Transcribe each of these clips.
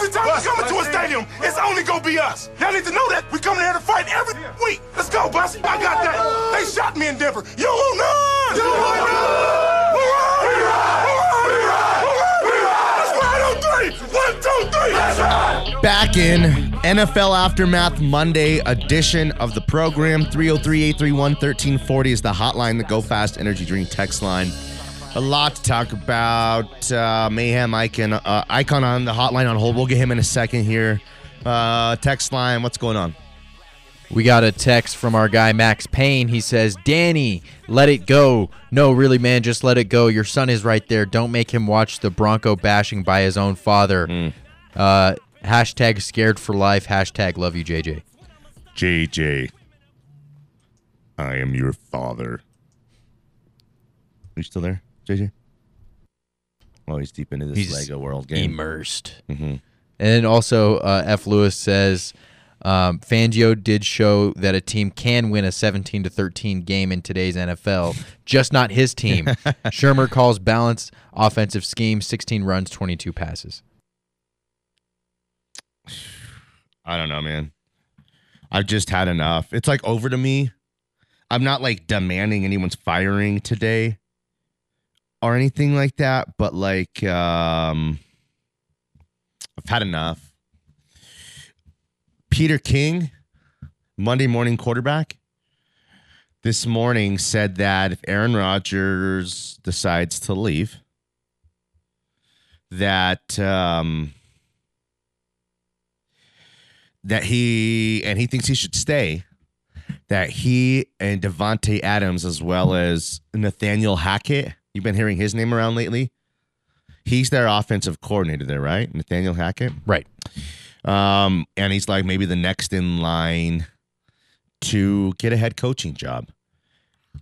us. Every time we come into a stadium, it's only gonna be us. Y'all need to know that. We coming here to fight every week. Let's go, Bussy. I got that. Oh they shot me in Denver. You want none. You want none. We ride. We ride. We ride. Let's ride on three. One, two, three. Let's ride. Back in NFL Aftermath Monday edition of the program. 303 831 1340 is the hotline, the Go Fast Energy Drink text line. A lot to talk about. Uh, Mayhem Icon, uh, Icon on the hotline on hold. We'll get him in a second here. Uh, text line, what's going on? We got a text from our guy Max Payne. He says, Danny, let it go. No, really, man, just let it go. Your son is right there. Don't make him watch the Bronco bashing by his own father. Uh, hashtag scared for life. Hashtag love you, JJ. JJ, I am your father. Are you still there, JJ? Oh, he's deep into this He's Lego World game. Immersed. Mhm. And then also, uh, F. Lewis says, um, Fangio did show that a team can win a 17 to 13 game in today's NFL, just not his team. Shurmur calls balanced offensive scheme, 16 runs, 22 passes. I don't know, man. I've just had enough. It's like over to me. I'm not like demanding anyone's firing today or anything like that, but like um I've had enough. Peter King, Monday morning quarterback, this morning said that if Aaron Rodgers decides to leave, that um that he and he thinks he should stay. That he and Davante Adams, as well as Nathaniel Hackett, you've been hearing his name around lately. He's their offensive coordinator there, right? Nathaniel Hackett, right? Um, and he's like maybe the next in line to get a head coaching job.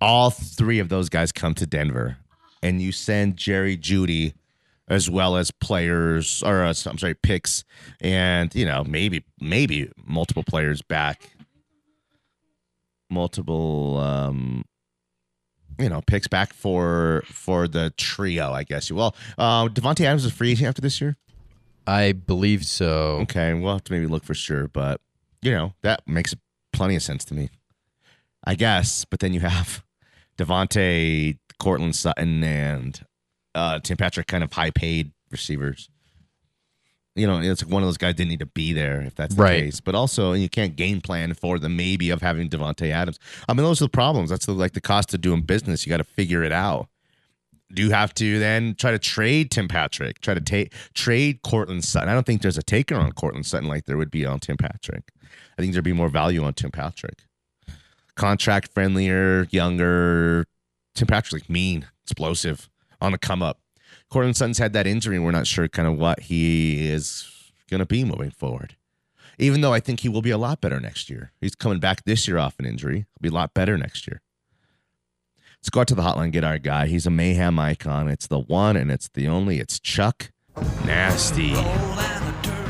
All three of those guys come to Denver, and you send Jerry Jeudy as well as players or uh, I'm sorry, picks, and you know maybe maybe multiple players back, multiple um, you know picks back for for the trio, I guess you will. Uh, Davante Adams is free after this year. I believe so. Okay, we'll have to maybe look for sure, but you know that makes plenty of sense to me. I guess, but then you have Davante, Courtland Sutton, and uh, Tim Patrick, kind of high paid receivers. You know, it's like one of those guys didn't need to be there if that's the Right. case. But also, you can't game plan for the maybe of having Davante Adams. I mean, those are the problems. That's the, like the cost of doing business. You got to figure it out. Do you have to then try to trade Tim Patrick? Try to take trade Courtland Sutton? I don't think there's a taker on Courtland Sutton like there would be on Tim Patrick. I think there'd be more value on Tim Patrick. Contract friendlier, younger. Tim Patrick's like mean, explosive, on the come up. Courtland Sutton's had that injury, and we're not sure kind of what he is going to be moving forward. Even though I think he will be a lot better next year. He's coming back this year off an injury. He'll be a lot better next year. Let's go out to the hotline get our guy. He's a mayhem icon. It's the one and it's the only. It's Chuck Nasty.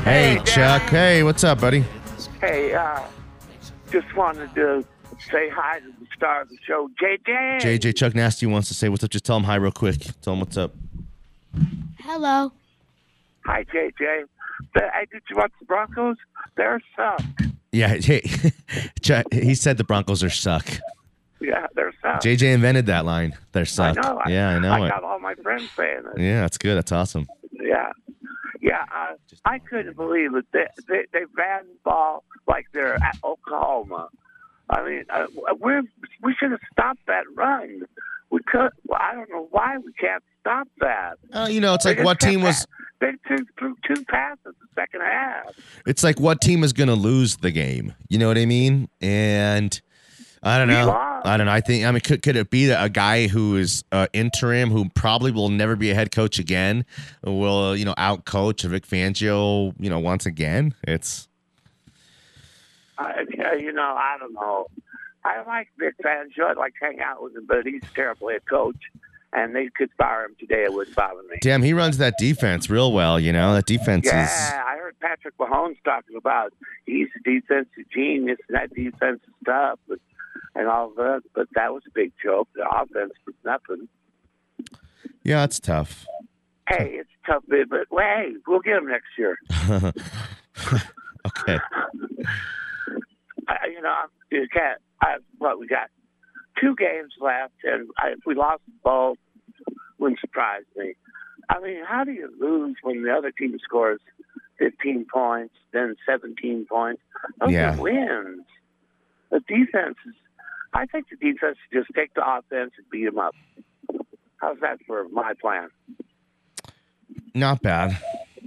Hey, Chuck. Hey, what's up, buddy? Hey, uh, just wanted to say hi to the star of the show, JJ. JJ Chuck Nasty wants to say what's up. Just tell him hi real quick. Tell him what's up. Hello. Hi, JJ. The, hey, did you watch the Broncos? They're suck. Yeah, hey, Chuck, he said the Broncos are suck. Yeah, they're suck. JJ invented that line. They're suck. I know. yeah, I know I it. got all my friends saying it. Yeah, that's good. That's awesome. Yeah. Yeah, uh, I couldn't believe it. They, they, they ran the ball like they're at Oklahoma. I mean, uh, we we should have stopped that run. We could. Well, I don't know why we can't stop that. Uh, you know, it's like what team was? They threw, two passes in the second half. It's like what team is going to lose the game? You know what I mean? And I don't know. I don't know. I think. I mean, could could it be that a guy who is uh, interim, who probably will never be a head coach again, will you know out coach Vic Fangio? You know, once again, it's I, yeah, you know, I don't know. I like Vic Fangio. I'd like to hang out with him, but he's terribly a coach. And they could fire him today. It wouldn't bother me. damn. He runs that defense real well. You know, that defense is. Yeah, I heard Patrick Mahomes talking about he's a defensive genius and that defensive stuff and, and all that. But that was a big joke. The offense was nothing. Yeah, it's tough. Hey, it's tough but well, hey, we'll get him next year. okay. I, you know, you can't. I, what we got two games left, and I, if we lost both, wouldn't surprise me. I mean, how do you lose when the other team scores 15 points, then 17 points? Those Yeah. are wins. The defense is. I think the defense should just take the offense and beat them up. How's that for my plan? Not bad.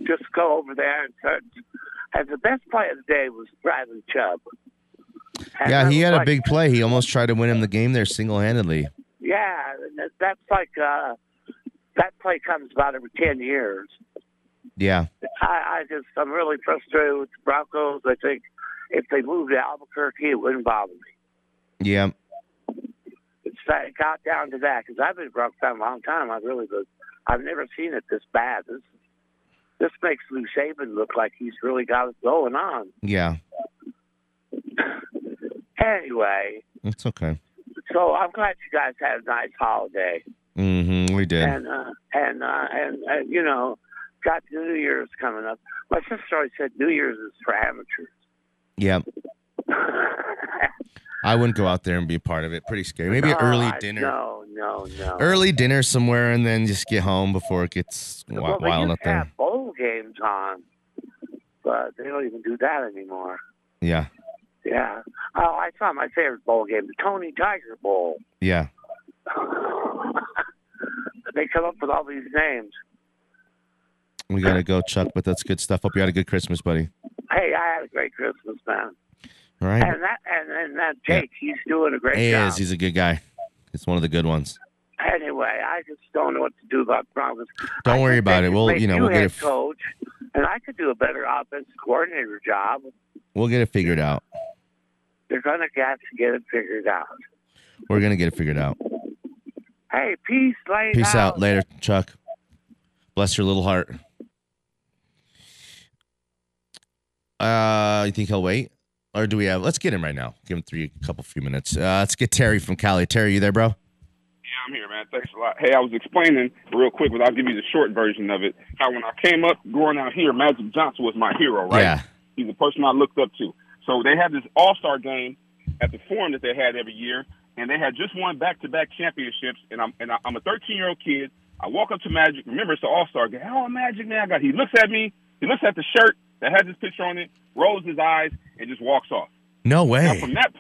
Just go over there and start. And the best play of the day was Bradley Chubb. Yeah, he had a like- big play. He almost tried to win him the game there single handedly. Yeah, that's like uh, that play comes about every ten years. Yeah. I, I just I'm really frustrated with the Broncos. I think if they moved to Albuquerque, it wouldn't bother me. Yeah. It's that it got down to that because I've been a Broncos fan a long time. I really was. I've never seen it this bad. This this makes Lou Saban look like he's really got it going on. Yeah. Anyway, It's okay. so I'm glad you guys had a nice holiday. Mm-hmm. We did. and uh, and uh, and and you know, got New Year's coming up. My sister always said New Year's is for amateurs. Yeah. I wouldn't go out there and be a part of it. Pretty scary. Maybe an early dinner. No, no, no. Early dinner somewhere and then just get home before it gets well, they wild out there. bowl games on, but they don't even do that anymore. Yeah. Yeah. Oh, I saw my favorite bowl game, the Tony Tiger Bowl. Yeah. they come up with all these names. We got to go, Chuck, but that's good stuff. Hope you had a good Christmas, buddy. Hey, I had a great Christmas, man. All right. And that and, and that Jake, he's doing a great He job. is. He's a good guy. He's one of the good ones. Anyway, I just don't know what to do about Broncos. Don't I worry about it. We'll, you know, we'll get it. coach, and I could do a better offensive coordinator job. We'll get it figured out. They're gonna have to get it figured out. We're gonna get it figured out. Hey, peace, late Peace out. Later, Chuck. Bless your little heart. Uh, you think he'll wait, or do we have? Let's get him right now. Give him three, a couple, few minutes. Uh, let's get Terry from Cali. Terry, you there, bro? Yeah, I'm here, man. Thanks a lot. Hey, I was explaining real quick, but I'll give you the short version of it. How when I came up growing out here, Magic Johnson was my hero, right? Yeah. He's the person I looked up to. So they had this All Star game at the Forum that they had every year, and they had just won back to back championships. And I'm and I- I'm a 13 year old kid. I walk up to Magic. Remember, it's the All Star game. Oh, Magic, man! I got. He looks at me. He looks at the shirt that has his picture on it, rolls his eyes, and just walks off. No Now, way. from that,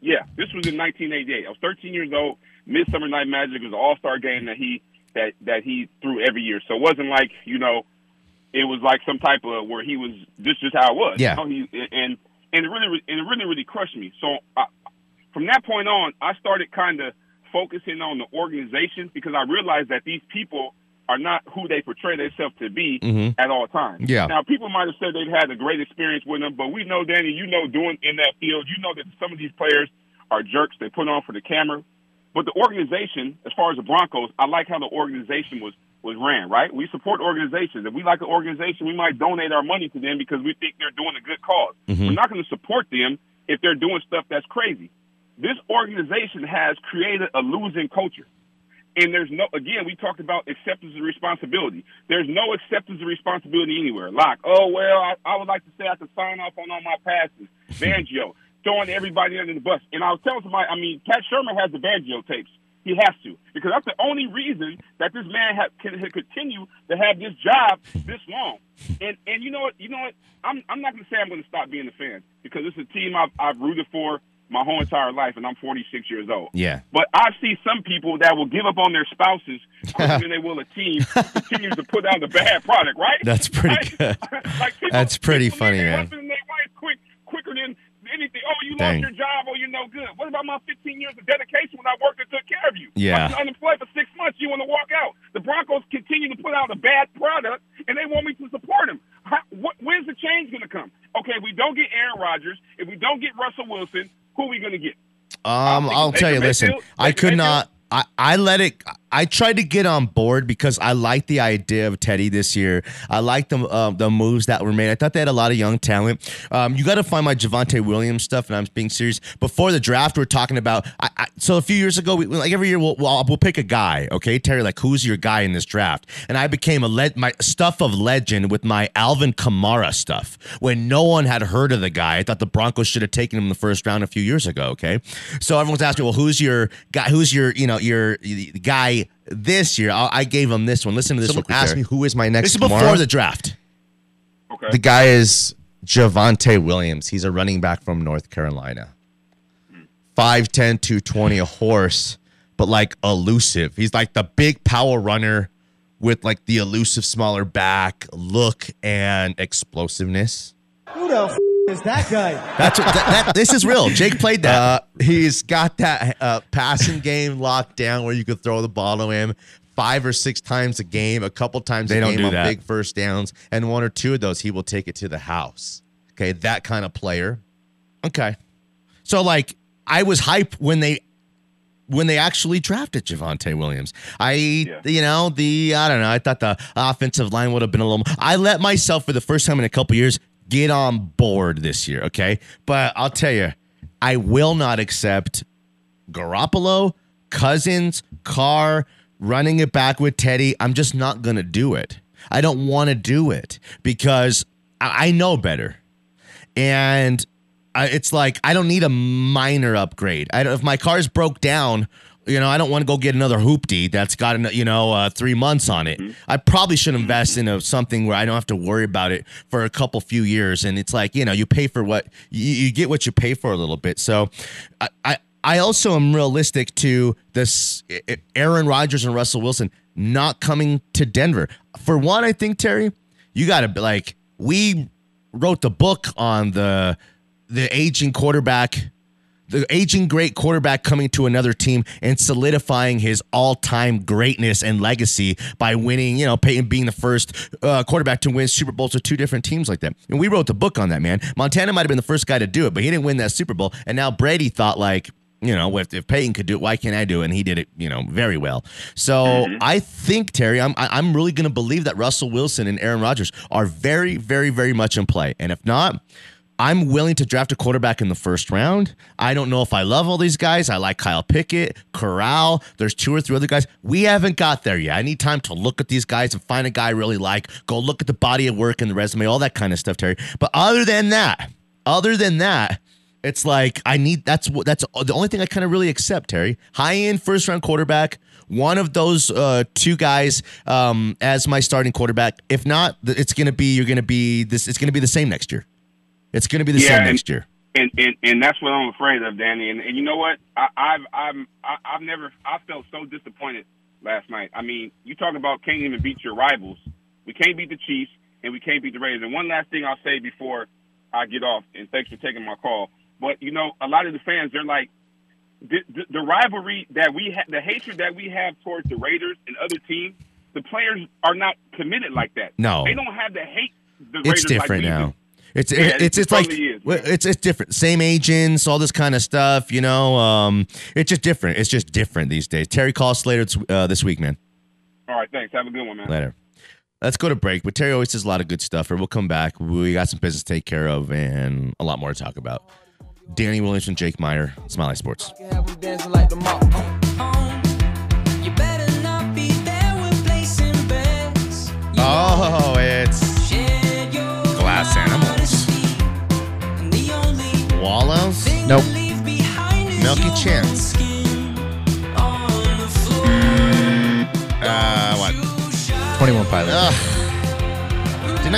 yeah, this was in 1988. I was 13 years old. Midsummer Night Magic was an All Star game that he that that he threw every year. So it wasn't like you know, it was like some type of where he was. This is how it was. Yeah. You know, he and and it really and it really really crushed me. So I, from that point on, I started kind of focusing on the organization because I realized that these people are not who they portray themselves to be Mhm. at all times. Yeah. Now, people might have said they've had a great experience with them, but we know, Danny, you know, doing in that field, you know that some of these players are jerks. They put on for the camera. But the organization, as far as the Broncos, I like how the organization was was ran. Right? We support organizations. If we like an organization, we might donate our money to them because we think they're doing a good cause. Mhm. We're not going to support them if they're doing stuff that's crazy. This organization has created a losing culture. And there's no, again, we talked about acceptance of responsibility. There's no acceptance of responsibility anywhere. Like, oh, well, I, I would like to say I could sign off on all my passes. Banjo, throwing everybody under the bus. And I was telling somebody, I mean, Pat Shurmur has the banjo tapes. He has to. Because that's the only reason that this man ha- can, can continue to have this job this long. And and you know what? You know what? I'm, I'm not going to say I'm going to stop being a fan because it's a team I've, I've rooted for my whole entire life, and I'm 46 years old. Yeah. But I see some people that will give up on their spouses than they will a team continues to put out the bad product, right? That's pretty good. like people, That's pretty funny, man. husband and their wife quick, quicker than anything. Oh, you Dang. lost your job. Oh, you're no good. What about my 15 years of dedication when I worked and took care of you? Yeah. I was unemployed for six months. You want to walk out? The Broncos continue to put out a bad product, and they want me to support them. How, what, where's the change going to come? Okay, if we don't get Aaron Rodgers, if we don't get Russell Wilson, who are we going to get? Um, I'll tell you. Listen, Mayfield, I could Mayfield. not. I, I let it. I tried to get on board because I like the idea of Teddy this year. I like the uh, the moves that were made. I thought they had a lot of young talent. Um, you got to find my Javonte Williams stuff, and I'm being serious. Before the draft, we are talking about. I, I, so a few years ago, we, like every year, we'll, we'll, we'll pick a guy. Okay, Terry, like who's your guy in this draft? And I became a le- my stuff of legend with my Alvin Kamara stuff. When no one had heard of the guy, I thought the Broncos should have taken him in the first round a few years ago. Okay, so everyone's asking, well, who's your guy? Who's your you know your, your guy? this year. I, I gave him this one. Listen to this Someone one. Ask me who is my next This is tomorrow. before the draft. Okay. The guy is Javonte Williams. He's a running back from North Carolina. 5'10, 220, a horse, but like elusive. He's like the big power runner with like the elusive smaller back, look, and explosiveness. Who the f- is that guy? That's what, that, that- this is real. Jake played that. Uh, he's got that uh, passing game locked down where you could throw the ball to him five or six times a game, a couple times They a don't game do on that. big first downs, and one or two of those he will take it to the house. Okay, that kind of player. okay. So like I was hype when they when they actually drafted Javonte Williams. I you know, the I don't know, I thought the offensive line would have been a little I let myself for the first time in a couple years get on board this year, okay? But I'll tell you, I will not accept Garoppolo, Cousins, Carr, running it back with Teddy. I'm just not going to do it. I don't want to do it because I, I know better. And I, it's like, I don't need a minor upgrade. If my car's broke down, you know, I don't want to go get another hoopty that's got, an- you know, uh, three months on it. I probably should invest in a, something where I don't have to worry about it for a couple few years. And it's like, you know, you pay for what you, you get what you pay for a little bit. So I, I, I also am realistic to this Aaron Rodgers and Russell Wilson not coming to Denver. For one, I think Terry, you got to be like we wrote the book on the the aging quarterback the aging great quarterback coming to another team and solidifying his all-time greatness and legacy by winning, you know, Peyton being the first uh, quarterback to win Super Bowls with two different teams like that. And we wrote the book on that, man. Montana might have been the first guy to do it, but he didn't win that Super Bowl. And now Brady thought like, you know, if, if Peyton could do it, why can't I do it? And he did it, you know, very well. So I think Terry, I'm I'm really going to believe that Russell Wilson and Aaron Rodgers are very, very, very much in play. And if not, I'm willing to draft a quarterback in the first round. I don't know if I love all these guys. I like Kyle Pickett, Corral. There's two or three other guys. We haven't got there yet. I need time to look at these guys and find a guy I really like. Go look at the body of work and the resume, all that kind of stuff, Terry. But other than that, other than that, it's like I need that's what that's the only thing I kind of really accept, Terry. High end first round quarterback, one of those uh, two guys um, as my starting quarterback. If not, it's gonna be you're gonna be this. It's gonna be the same next year. It's gonna be the Yeah, same and- next year. and, and and that's what I'm afraid of, Danny. And, and you know what? I, I've I'm I, I've never I felt so disappointed last night. I mean, you talk about can't even beat your rivals. We can't beat the Chiefs and we can't beat the Raiders. And one last thing I'll say before I get off, and thanks for taking my call. But you know, a lot of the fans they're like the, the, the rivalry that we have, the hatred that we have towards the Raiders and other teams. The players are not committed like that. No. they don't have to hate the It's Raiders different like now. It's Yeah, it's it it's like totally is, well, man. it's it's different. Same agents, all this kind of stuff. You know, um, it's just different. It's just different these days. Terry call us later uh, this week, man. All right, thanks. Have a good one, man. Later. Let's go to break. But Terry always says a lot of good stuff. Or we'll come back. We got some business to take care of and a lot more to talk about. Danny Williams and Jake Meyer, Smiley Sports.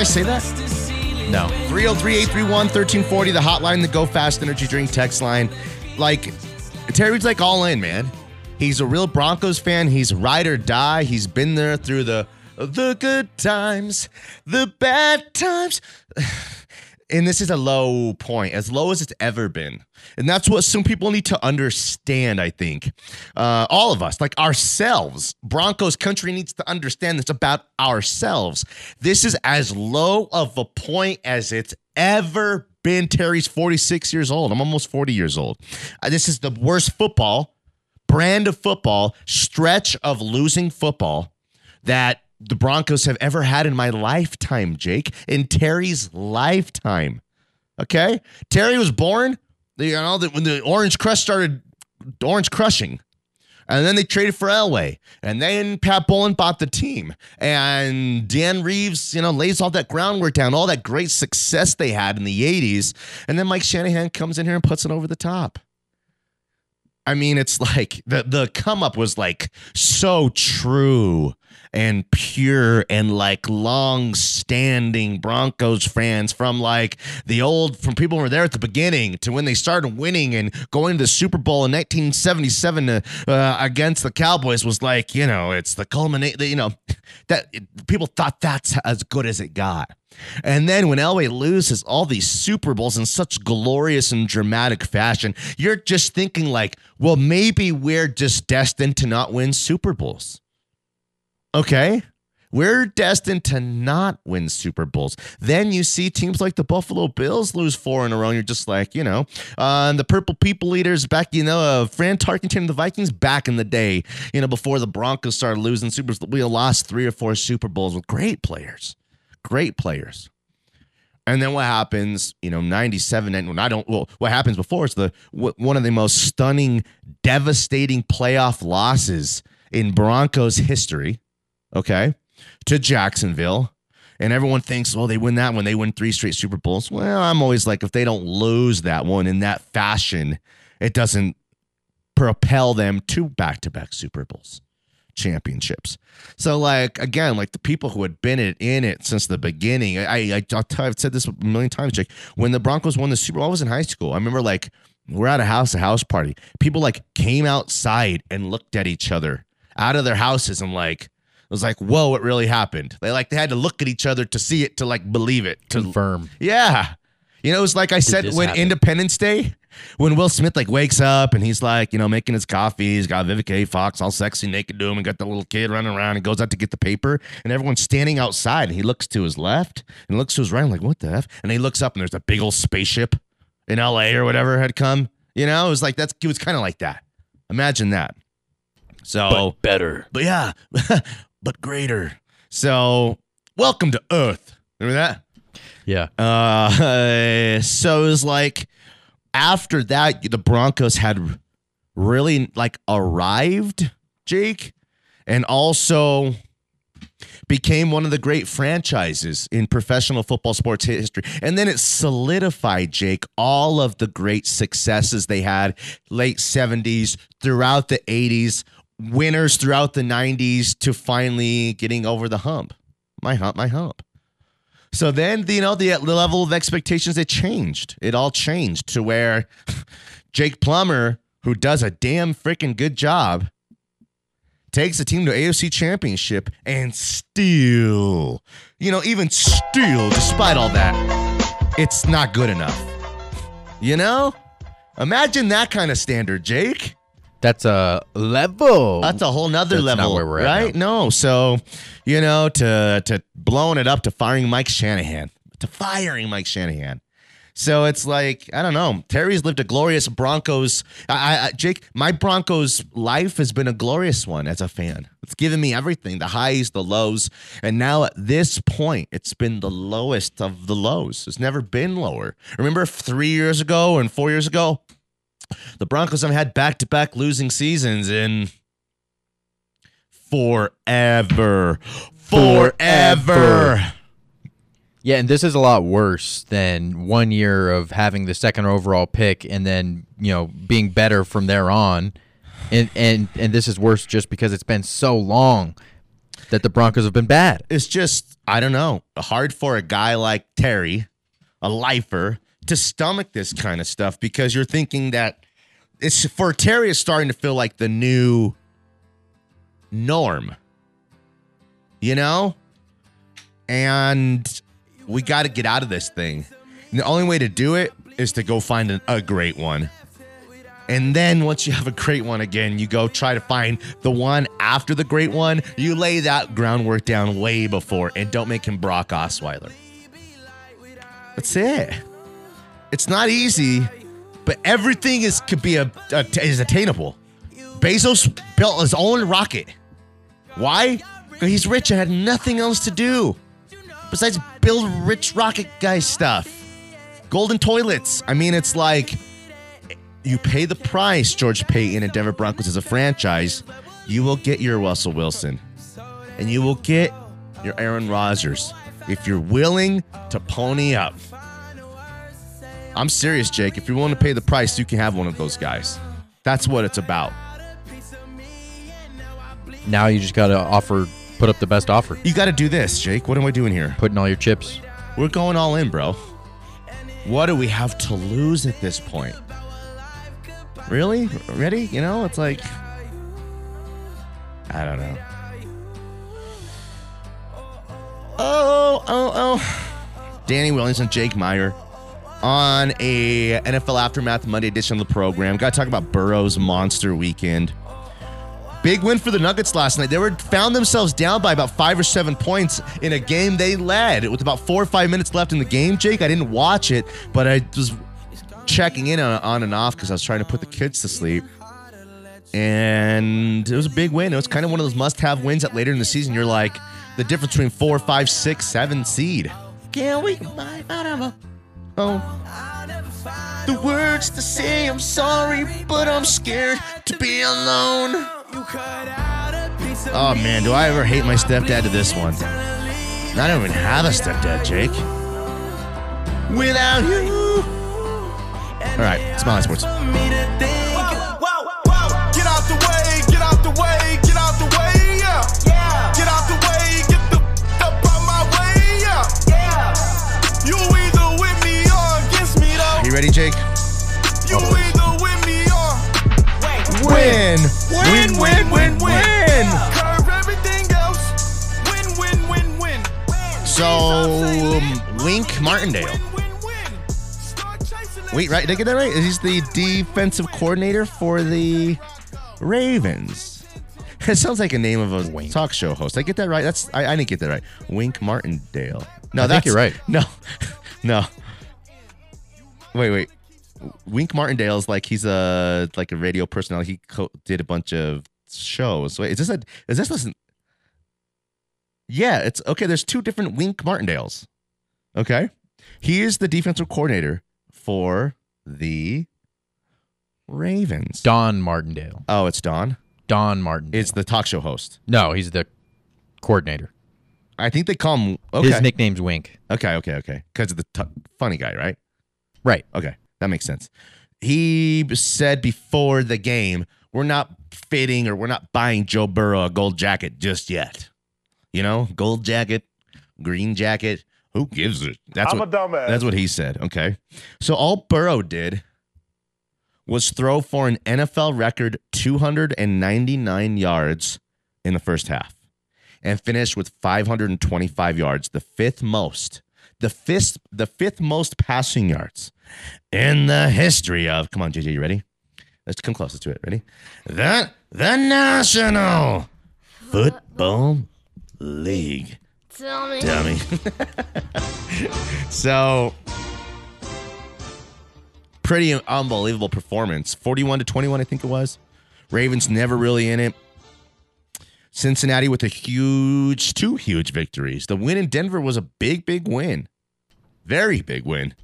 I say that? no. 303 831 1340, the hotline, the Go Fast Energy Drink text line. Like, Terry's like all in, man. He's a real Broncos fan. He's ride or die. He's been there through the the good times, the bad times. And this is a low point, as low as it's ever been. And that's what some people need to understand, I think. Uh, all of us, like ourselves, Broncos country needs to understand this about ourselves. This is as low of a point as it's ever been. Terry's 46 years old. I'm almost 40 years old. Uh, this is the worst football brand of football, stretch of losing football that the Broncos have ever had in my lifetime, Jake, in Terry's lifetime. Okay? Terry was born, you know, when the Orange Crush started orange crushing. And then they traded for Elway. And then Pat Bowlen bought the team. And Dan Reeves, you know, lays all that groundwork down, all that great success they had in the 80s. And then Mike Shanahan comes in here and puts it over the top. I mean, it's like the the come up was like so true and pure and like long standing Broncos fans from like the old from people who were there at the beginning to when they started winning and going to the Super Bowl in 1977 to, uh, against the Cowboys was like you know it's the culminate you know that people thought that's as good as it got. And then when Elway loses all these Super Bowls in such glorious and dramatic fashion, you're just thinking like, well, maybe we're just destined to not win Super Bowls. Okay? We're destined to not win Super Bowls. Then you see teams like the Buffalo Bills lose four in a row. And you're just like, you know, uh, the Purple People Eaters back, you know, uh, Fran Tarkenton the Vikings back in the day, you know, before the Broncos started losing Super Bowls. We lost three or four Super Bowls with great players great players. And then what happens, you know, 97 and I don't well what happens before is the one of the most stunning devastating playoff losses in Broncos history, okay? To Jacksonville. And everyone thinks, well, they win that one. they win three straight Super Bowls. Well, I'm always like, if they don't lose that one in that fashion, it doesn't propel them to back to back Super Bowls championships. So like again, like the people who had been it, in it since the beginning. I, I I've said this a million times, Jake. When the Broncos won the Super Bowl, I was in high school. I remember like we're at a house, a house party. People like came outside and looked at each other out of their houses and like was like, whoa, it really happened. They like they had to look at each other to see it to like believe it. To Confirm. yeah. You know, it was like I said when happen? Independence Day, when Will Smith like wakes up and he's like, you know, making his coffee. He's got Vivica A. Fox all sexy naked to him and got the little kid running around and goes out to get the paper and everyone's standing outside and he looks to his left and looks to his right. I'm like, what the F? And he looks up and there's a big old spaceship in LA or whatever had come. You know, it was like that's it was kind of like that. Imagine that. So better. but yeah, but greater. So welcome to Earth. Remember that? Yeah. Uh, so it was like after that, the Broncos had really like arrived, Jake, and also became one of the great franchises in professional football sports history. And then it solidified, Jake, all of the great successes they had late 70s, throughout the 80s, winners throughout the 90s to finally getting over the hump. My hump, my hump. So then, you know, the, the level of expectations, it changed. It all changed to where Jake Plummer, who does a damn freaking good job, takes the team to AFC championship and still, you know, even still, despite all that, it's not good enough. You know? Imagine that kind of standard, Jake. That's a level. That's a whole nother That's level, where we're at right? No, so you know, to to blowing it up to firing Mike Shanahan, to firing Mike Shanahan. So it's like I don't know. Terry's lived a glorious Broncos. I, I, Jake, my Broncos life has been a glorious one as a fan. It's given me everything: the highs, the lows, and now at this point, it's been the lowest of the lows. It's never been lower. Remember three years ago and four years ago, the Broncos have had back to back losing seasons in forever. Forever. Yeah, and this is a lot worse than one year of having the second overall pick and then, you know, being better from there on. And and and this is worse just because it's been so long that the Broncos have been bad. It's just, I don't know, hard for a guy like Terry, a lifer, to stomach this kind of stuff because you're thinking that it's for Terry, is starting to feel like the new norm, you know? And we got to get out of this thing. And the only way to do it is to go find an, a great one. And then once you have a great one again, you go try to find the one after the great one. You lay that groundwork down way before and don't make him Brock Osweiler. That's it. It's not easy, but everything is could be a, a is attainable. Bezos built his own rocket. Why? He's rich and had nothing else to do besides build rich rocket guy stuff. Golden toilets. I mean, it's like you pay the price, George Paton and Denver Broncos as a franchise, you will get your Russell Wilson. And you will get your Aaron Rodgers if you're willing to pony up. I'm serious, Jake. If you're willing to pay the price, you can have one of those guys. That's what it's about. Now you just got to offer, put up the best offer. You got to do this, Jake. What am I doing here? Putting all your chips. We're going all in, bro. What do we have to lose at this point? Really? Ready? You know, it's like I don't know. Oh, oh, oh. Danny Williams and Jake Meyer on a NFL Aftermath Monday edition of the program. Got to talk about Burrow's monster weekend. Big win for the Nuggets last night. They were found themselves down by about five or seven points in a game they led with about four or five minutes left in the game. Jake, I didn't watch it, but I was checking in on, on and off because I was trying to put the kids to sleep. And it was a big win. It was kind of one of those must-have wins that later in the season you're like the difference between four, five, six, seven seed. Can't wait. Oh. The words to say I'm sorry, but I'm scared to be alone. Oh man, do I ever hate my stepdad to this one? I don't even have a stepdad, Jake. Without you. All right, Smiley Sports. Win! Win, win, win, win! curve everything else. Win, win, win, win. So, um, Wink Martindale. Wait, right? Did I get that right? He's the defensive coordinator for the Ravens. It sounds like a name of a talk show host. I get that right? That's I, I didn't get that right. Wink Martindale. No, I that's think you're right. No, no. Wait, wait. Wink Martindale is like he's a like a radio personality. He co- did a bunch of shows. Wait, is this a is this listen? Yeah, it's okay. There's two different Wink Martindales. Okay, he is the defensive coordinator for the Ravens. Don Martindale. Oh, it's Don. Don Martindale. It's the talk show host. no, he's the coordinator. I think they call him. Okay. His nickname's Wink. okay, okay, okay. Because of the t- funny guy, right? Right. Okay, that makes sense. He said before the game, we're not fitting or we're not buying Joe Burrow a gold jacket just yet. You know, gold jacket, green jacket. Who gives it? That's I'm what, a dumbass. That's what he said. Okay. So all Burrow did was throw for an NFL record 299 yards in the first half and finished with 525 yards, the fifth most. The fifth the fifth most passing yards in the history of Come on, JJ, you ready? Let's come closer to it. Ready? That the National Football League. Tell me. Dummy. so pretty unbelievable performance. 41 to 21, I think it was. Ravens never really in it. Cincinnati with a huge, two huge victories. The win in Denver was a big, big win. Very big win.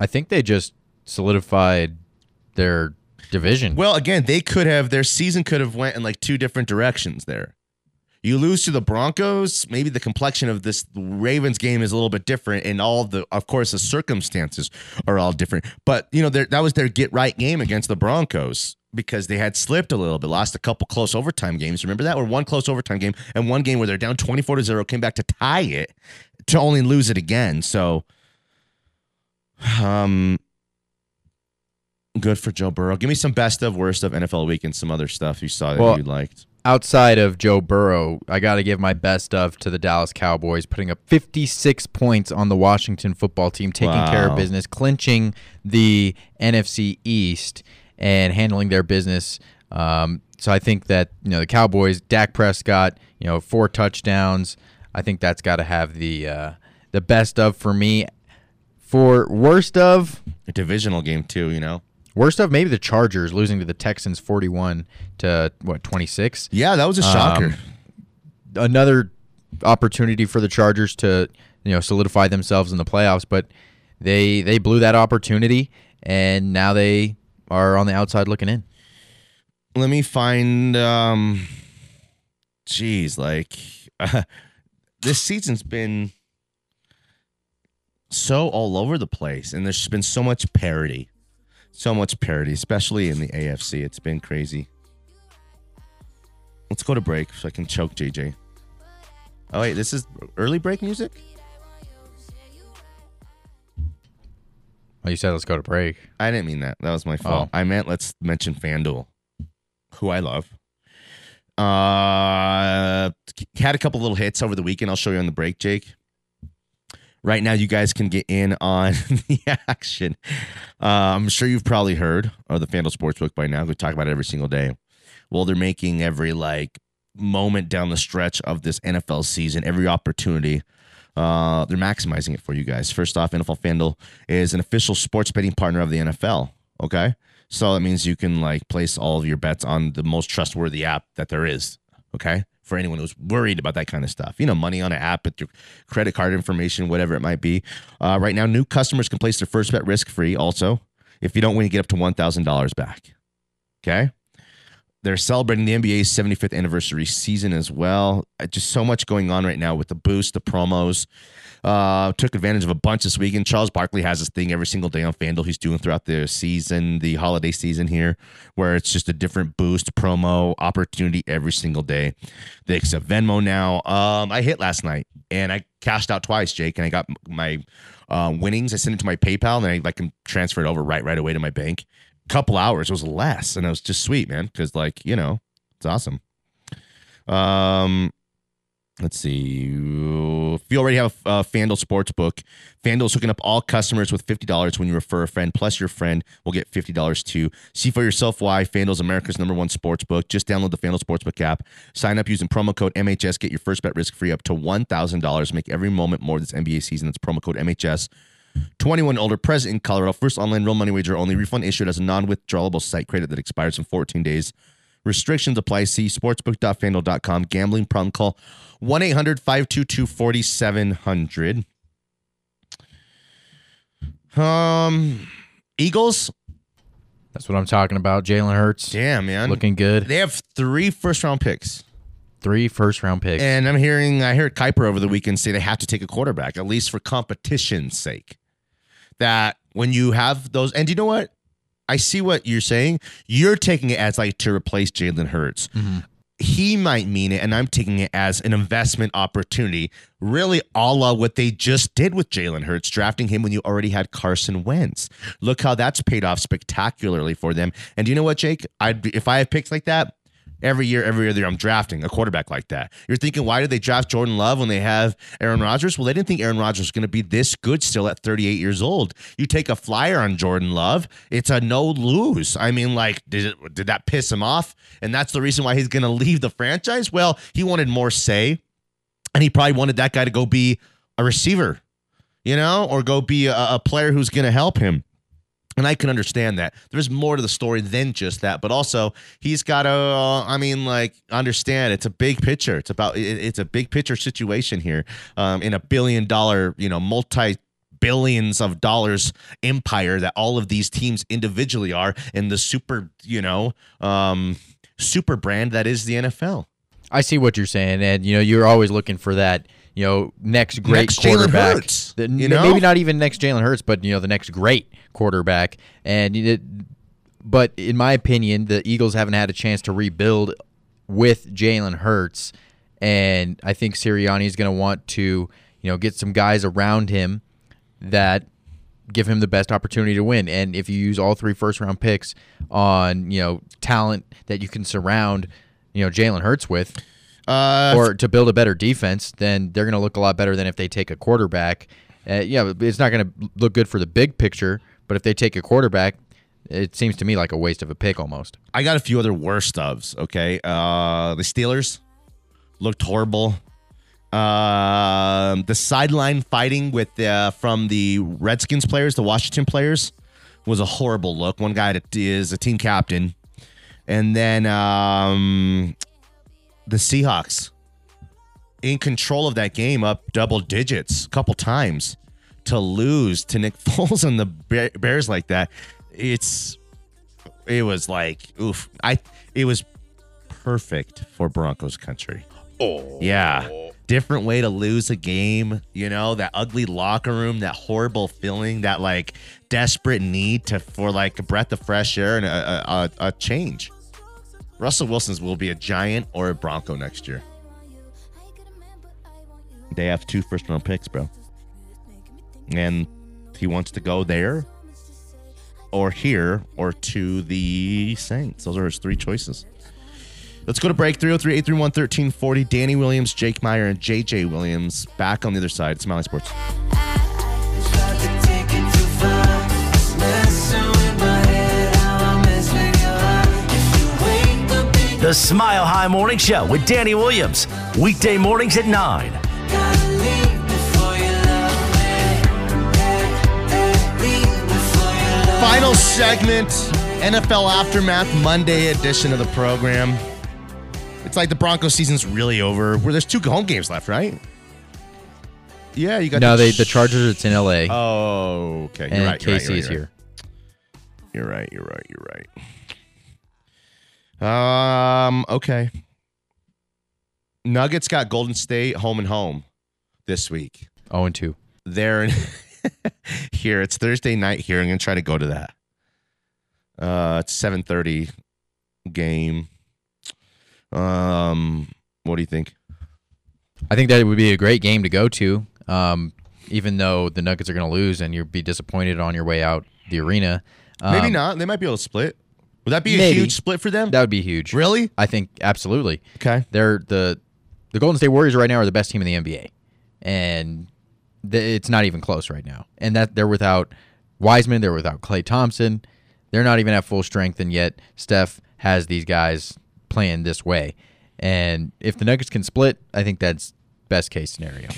I think they just solidified their division. Well, again, they could have their season could have went in like two different directions there. You lose to the Broncos, maybe the complexion of this Ravens game is a little bit different, and all the, of course, the circumstances are all different. But you know, that was their get right game against the Broncos because they had slipped a little bit, lost a couple close overtime games. Remember that? Or one close overtime game and one game where they're down twenty four to zero, came back to tie it to only lose it again. So, um, good for Joe Burrow. Give me some best of, worst of NFL week and some other stuff you saw that Well, you liked. Outside of Joe Burrow, I got to give my best of to the Dallas Cowboys, putting up 56 points on the Washington football team, taking care of business, clinching the NFC East, and handling their business. Um, so I think that you know the Cowboys, Dak Prescott, you know, four touchdowns. I think that's got to have the uh, the best of for me. For worst of, A divisional game too, you know. Worst of maybe the Chargers losing to the Texans 41 to what 26. Yeah, that was a shocker. Um, Another opportunity for the Chargers to you know solidify themselves in the playoffs, but they they blew that opportunity and now they are on the outside looking in. Let me find. um Jeez, like this season's been so all over the place, and there's been so much parody, so much parody, especially in the AFC. It's been crazy. Let's go to break so I can choke JJ. Oh wait, this is early break music. Well, you said let's go to break. I didn't mean that. That was my fault. Oh. I meant let's mention FanDuel, who I love. Uh, had a couple little hits over the weekend. I'll show you on the break, Jake. Right now, you guys can get in on the action. Uh, I'm sure you've probably heard of the FanDuel Sportsbook by now. We talk about it every single day. Well, they're making every like moment down the stretch of this NFL season, every opportunity. Uh, they're maximizing it for you guys. First off, NFL FanDuel is an official sports betting partner of the NFL. Okay, so that means you can like place all of your bets on the most trustworthy app that there is. Okay, for anyone who's worried about that kind of stuff, you know, money on an app with your credit card information, whatever it might be. Uh, right now, new customers can place their first bet risk free. Also, if you don't win, you get up to one thousand dollars back. Okay. They're celebrating the NBA's 75th anniversary season as well. Uh, Just so much going on right now with the boost, the promos. Uh, took advantage of a bunch this weekend. Charles Barkley has this thing every single day on FanDuel he's doing throughout the season, the holiday season here, where it's just a different boost promo opportunity every single day. They accept Venmo now. Um, I hit last night and I cashed out twice, Jake, and I got my uh, winnings. I sent it to my PayPal and I like can transfer it over right right away to my bank couple hours. Was less, and it was just sweet, man. Because like you know, it's awesome. Um, let's see. If you already have a, a FanDuel Sportsbook, FanDuel is hooking up all customers with fifty dollars when you refer a friend. Plus, your friend will get fifty dollars too. See for yourself why FanDuel is America's number one sportsbook. Just download the FanDuel Sportsbook app. Sign up using promo code MHS. Get your first bet risk free up to one thousand dollars. Make every moment more this NBA season. That's promo code MHS. 21 older, present in Colorado. First online real money wager only. Refund issued as a non-withdrawable site credit that expires in 14 days. Restrictions apply. See sportsbook.fanduel.com. Gambling problem call 1-800-522-4700. Um Eagles, That's what I'm talking about. Jalen Hurts damn man. looking good. They have three first round picks. Three first round picks. And I'm hearing I heard Kiper over the weekend say they have to take a quarterback, at least for competition's sake. That when you have those, and you know what? I see what you're saying. You're taking it as like to replace Jalen Hurts. Mm-hmm. He might mean it, and I'm taking it as an investment opportunity, really a la what they just did with Jalen Hurts, drafting him when you already had Carson Wentz. Look how that's paid off spectacularly for them. And do you know what, Jake? I'd if I have picks like that, every year, every other year I'm drafting a quarterback like that. You're thinking, why did they draft Jordan Love when they have Aaron Rodgers? Well, they didn't think Aaron Rodgers was going to be this good still at 38 years old. You take a flyer on Jordan Love, it's a no lose. I mean, like, did it, did that piss him off? And that's the reason why he's going to leave the franchise? Well, he wanted more say, and he probably wanted that guy to go be a receiver, you know, or go be a, a player who's going to help him. And I can understand that. There's more to the story than just that, but also he's got to. Uh, I mean, like, understand it's a big picture. It's about. It, it's a big picture situation here, um, in a billion dollar, you know, multi billions of dollars empire that all of these teams individually are, in the super, you know, um, super brand that is the NFL. I see what you're saying, and you know you're always looking for that. You know, next great Next Jalen quarterback. Hurts, The- you know? maybe not even next Jalen Hurts, but you know the next great quarterback. And it, but in my opinion, the Eagles haven't had a chance to rebuild with Jalen Hurts, and I think Sirianni is going to want to you know get some guys around him that give him the best opportunity to win. And if you use all three first round picks on you know talent that you can surround you know Jalen Hurts with, Uh, or to build a better defense, then they're going to look a lot better than if they take a quarterback. Uh, yeah, it's not going to look good for the big picture, but if they take a quarterback, it seems to me like a waste of a pick almost. I got a few other worst ofs. Okay, uh, the Steelers looked horrible. Um, the sideline fighting with uh, from the Redskins players, the Washington players, was a horrible look. One guy that is a team captain, and then um, the Seahawks in control of that game, up double digits a couple times to lose to Nick Foles and the Bears like that. It's it was like oof. I it was perfect for Broncos country. Oh yeah, different way to lose a game. You know that ugly locker room, that horrible feeling, that like desperate need to for like a breath of fresh air and a, a, a, a change. Russell Wilson's will be a Giant or a Bronco next year. They have two first round picks, bro. And he wants to go there or here or to the Saints. Those are his three choices. Let's go to break 303 831 1340. Danny Williams, Jake Meyer, and JJ Williams back on the other side. Smiley Sports. The Smile High Morning Show with Danny Williams. Weekday mornings at 9. Final segment, NFL Aftermath Monday edition of the program. It's like the Broncos season's really over. Where there's two home games left, right? Yeah, you got No, the they the Chargers. It's in L.A. Oh, okay. You're and right. You're right, you're is right, here. You're right. You're right. You're right. Um. Okay. Nuggets got Golden State home and home this week. Oh, and two. They're in here. It's Thursday night here. I'm gonna try to go to that. Uh, it's 7:30 game. Um, what do you think? I think that it would be a great game to go to. Um, even though the Nuggets are going to lose and you'll be disappointed on your way out the arena. Maybe Um, not. They might be able to split. Would that be a maybe. huge split for them? That would be huge. Really? I think absolutely. Okay. They're the the Golden State Warriors right now are the best team in the NBA, and it's not even close right now. And that they're without Wiseman, they're without Klay Thompson, they're not even at full strength, and yet Steph has these guys playing this way. And if the Nuggets can split, I think that's best case scenario.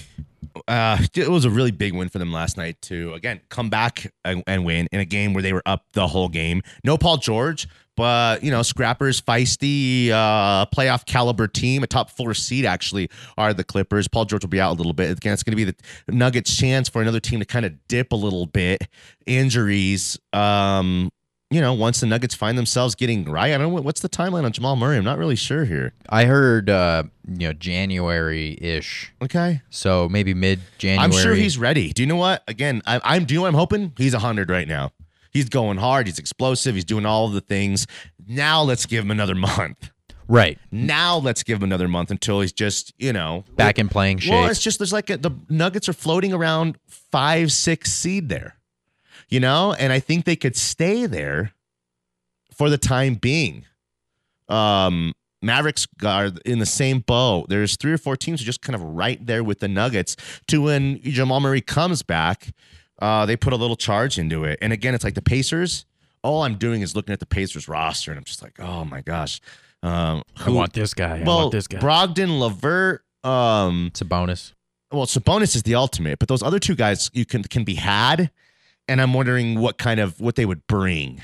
uh, it was a really big win for them last night to again come back and, and win in a game where they were up the whole game. No Paul George, but you know, Scrappers, feisty, uh, playoff caliber team, a top four seed actually are the Clippers. Paul George will be out a little bit. Again, it's going to be the Nuggets' chance for another team to kind of dip a little bit. Injuries. Um, you know, once the Nuggets find themselves getting right, I don't know what's the timeline on Jamal Murray. I'm not really sure here. I heard uh, you know January ish, Okay. so maybe mid January. I'm sure he's ready. Do you know what? Again, I, I'm. Do you know I'm hoping? He's hundred right now. He's going hard. He's explosive. He's doing all of the things. Now let's give him another month. right Now let's give him another month until he's just you know back in playing shape. Well, it's just there's like a, the Nuggets are floating around five, six seed there, you know, and I think they could stay there for the time being. Um, Mavericks are in the same boat. There's three or four teams who are just kind of right there with the Nuggets. To when Jamal Murray comes back, uh, they put a little charge into it. And again, it's like the Pacers. All I'm doing is looking at the Pacers roster, and I'm just like, oh my gosh. Um, I want this guy. I well, want this guy. Brogdon, Levert, um, it's a bonus. well, Sabonis is the ultimate, but those other two guys you can can be had, and I'm wondering what kind of what they would bring,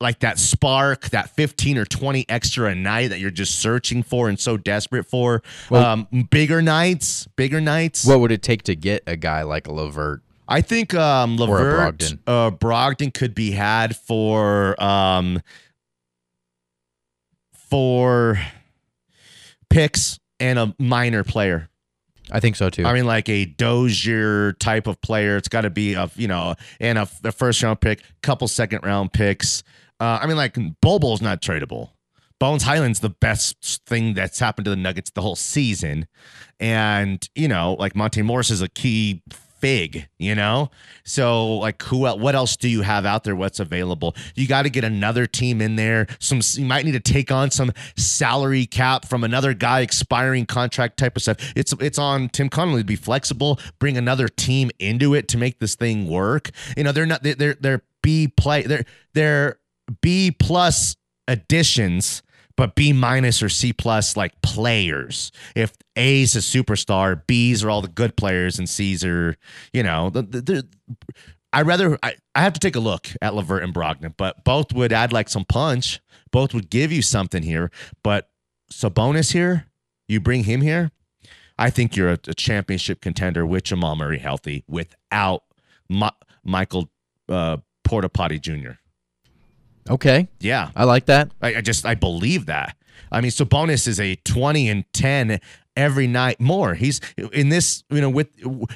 like that spark, that 15 or 20 extra a night that you're just searching for and so desperate for. Well- um, bigger nights, bigger nights. What would it take to get a guy like a Levert? I think um, Levert, Brogdon. uh, Brogdon could be had for um, for picks and a minor player. I think so too. I mean, like a Dozier type of player. It's got to be a you know, and a, a first round pick, couple second round picks. Uh, I mean, like Bobo's not tradable. Bones Hyland's the best thing that's happened to the Nuggets the whole season, and you know, like Monte Morris is a key fig. You know, so like who? el- What else do you have out there? What's available? You got to get another team in there. Some you might need to take on some salary cap from another guy expiring contract type of stuff. It's it's on Tim Connolly to be flexible, bring another team into it to make this thing work. You know, they're not they're, they're B play they're they're B plus additions. But B minus or C plus like players. If A's a superstar, B's are all the good players, and C's are, you know, the, the, the- I rather I, I have to take a look at Levert and Brogdon, but both would add like some punch. Both would give you something here. But Sabonis here, you bring him here. I think you're a, a championship contender with Jamal Murray healthy without Mi- Michael uh, Porta Potty Jr. Okay. Yeah, I like that. I, I just I believe that. I mean, Sabonis is a twenty and ten every night more. He's in this, you know, with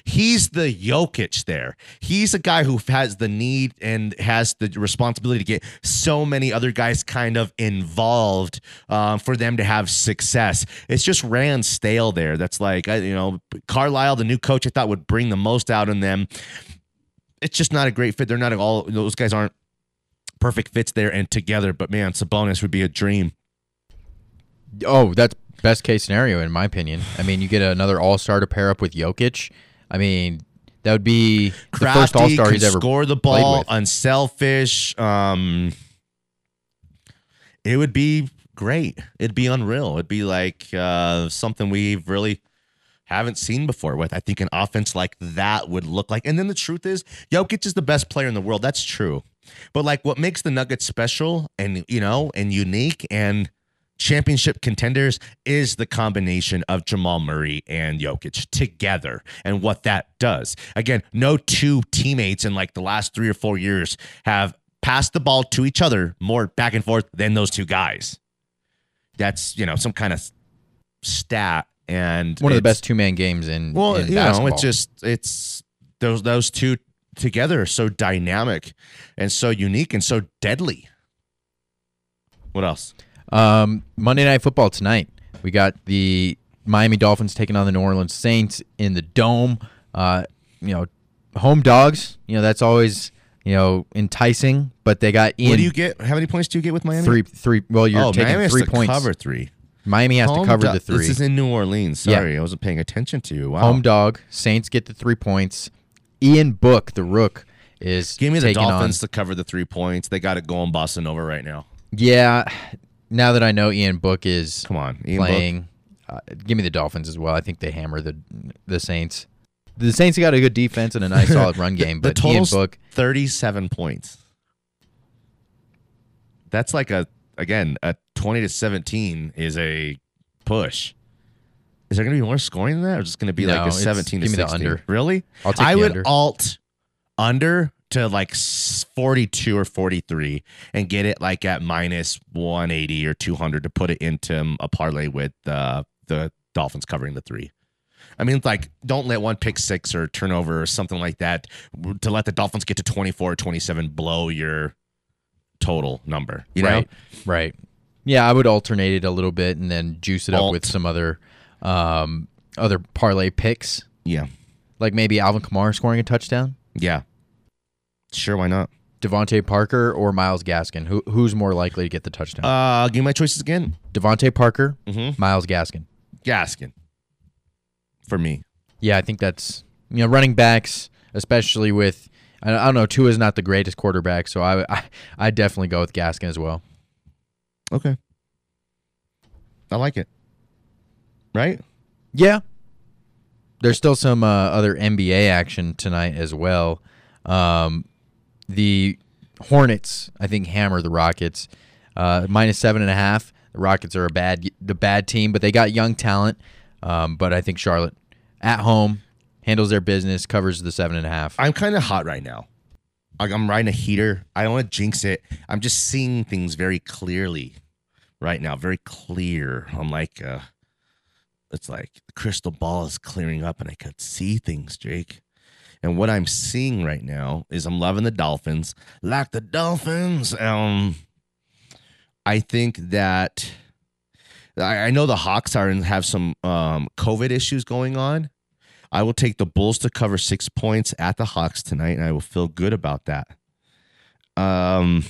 he's the Jokic there. He's a guy who has the need and has the responsibility to get so many other guys kind of involved um, for them to have success. It's just ran stale there. That's like you know, Carlisle, the new coach, I thought would bring the most out in them. It's just not a great fit. They're not all those guys aren't perfect fits there and together. But man, Sabonis would be a dream. Oh, that's best case scenario in my opinion. I mean, you get another All Star to pair up with Jokic. I mean, that would be the first All Star he's ever score the ball, unselfish. Um, it would be great. It'd be unreal. It'd be like uh, something we've really haven't seen before. With I think an offense like that would look like. And then the truth is, Jokic is the best player in the world. That's true. But like, what makes the Nuggets special and you know and unique and championship contenders is the combination of Jamal Murray and Jokic together and what that does. Again, no two teammates in like the last three or four years have passed the ball to each other more back and forth than those two guys. That's, you know, some kind of stat and One of the best two man games in. well, in you know, it's just it's those those two together are so dynamic and so unique and so deadly. What else? Um, Monday Night Football tonight. We got the Miami Dolphins taking on the New Orleans Saints in the dome. Uh, you know, home dogs. You know that's always you know enticing. But they got Ian what do you get? How many points do you get with Miami? three three. Well, you're oh, taking Miami three points. cover three. Miami has to cover do- the three. This is in New Orleans. Yeah. Sorry, I wasn't paying attention to you. Wow. Home dog. Saints get the three points. Ian Book, the Rook, is Give me the Dolphins On, to cover the three points. They got it going, bossing over right now. yeah. Now that I know Ian Book is Come on, Ian Book. playing, uh, give me the Dolphins as well. I think they hammer the the Saints. The Saints got a good defense and a nice solid run game, the but Ian Book, thirty-seven points. That's like a again a twenty to seventeen is a push. Is there going to be more scoring than that, or is it going to be No, like a it's- seventeen to give me the sixteen? under. Really? I'll take I would under. alt under to like forty-two or forty-three and get it like at minus one eighty or two hundred to put it into um, a parlay with uh, the Dolphins covering the three. I mean, like, don't let one pick six or turnover or something like that to let the Dolphins get to 24 or 27 blow your total number. You know? right, right. Yeah, I would alternate it a little bit and then juice it up with some other um, other parlay picks, Yeah. like maybe Alvin Kamara scoring a touchdown, Yeah. Sure, why not? DeVante Parker, or Myles Gaskin. Who who's more likely to get the touchdown? Uh, I'll give me my choices again. DeVante Parker, Mhm. Myles Gaskin. Gaskin. For me. Yeah, I think that's you know running backs, especially with I I don't know Tua is not the greatest quarterback, so I I I definitely go with Gaskin as well. Okay. I like it. Right? Yeah. There's still some uh, other NBA action tonight as well. Um, the Hornets, I think, hammer the Rockets. Uh, minus seven and a half. The Rockets are a bad, the bad team, but they got young talent. Um, but I think Charlotte, at home, handles their business, covers the seven and a half. I'm kind of hot right now. I'm riding a heater. I don't want to jinx it. I'm just seeing things very clearly right now, very clear. I'm like, uh, it's like the crystal ball is clearing up and I could see things, Jake. And what I'm seeing right now is I'm loving the Dolphins, like the Dolphins. Um, I think that I, I know the Hawks are and have some um, COVID issues going on. I will take the Bulls to cover six points at the Hawks tonight, and I will feel good about that. Um,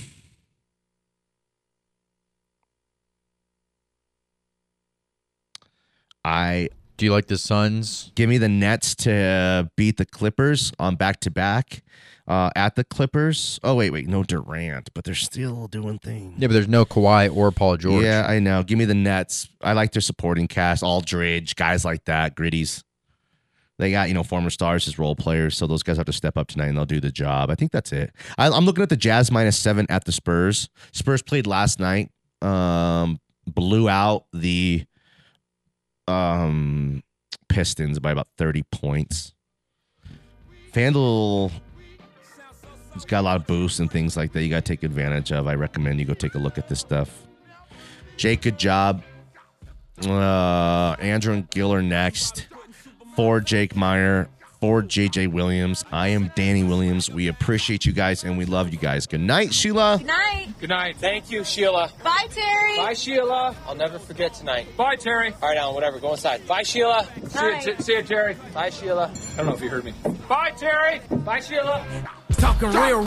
I Do you like the Suns? give me the Nets to beat the Clippers on back to back at the Clippers. Oh wait, wait, no Durant, but they're still doing things. Yeah, but there's no Kawhi or Paul George. Yeah, I know. Give me the Nets. I like their supporting cast, Aldridge, guys like that, gritties. They got you know former stars as role players, so those guys have to step up tonight and they'll do the job. I think that's it. I, I'm looking at the Jazz minus seven at the Spurs. Spurs played last night, um, blew out the um, Pistons by about 30 points. FanDuel has got a lot of boosts and things like that. You got to take advantage of. I recommend you go take a look at this stuff. Jake, good job. Uh, Andrew and Gil are next. For Jake Meyer, for JJ Williams. I am Danny Williams. We appreciate you guys and we love you guys. Good night, Sheila. Good night. Good night. Thank you, Sheila. Bye, Terry. Bye, Sheila. I'll never forget tonight. Bye, Terry. All right, Alan, whatever. Go inside. Bye, Sheila. Bye. See, you, see you, Terry. Bye, Sheila. I don't know if you heard me. Bye, Terry. Bye, Sheila. Talking real.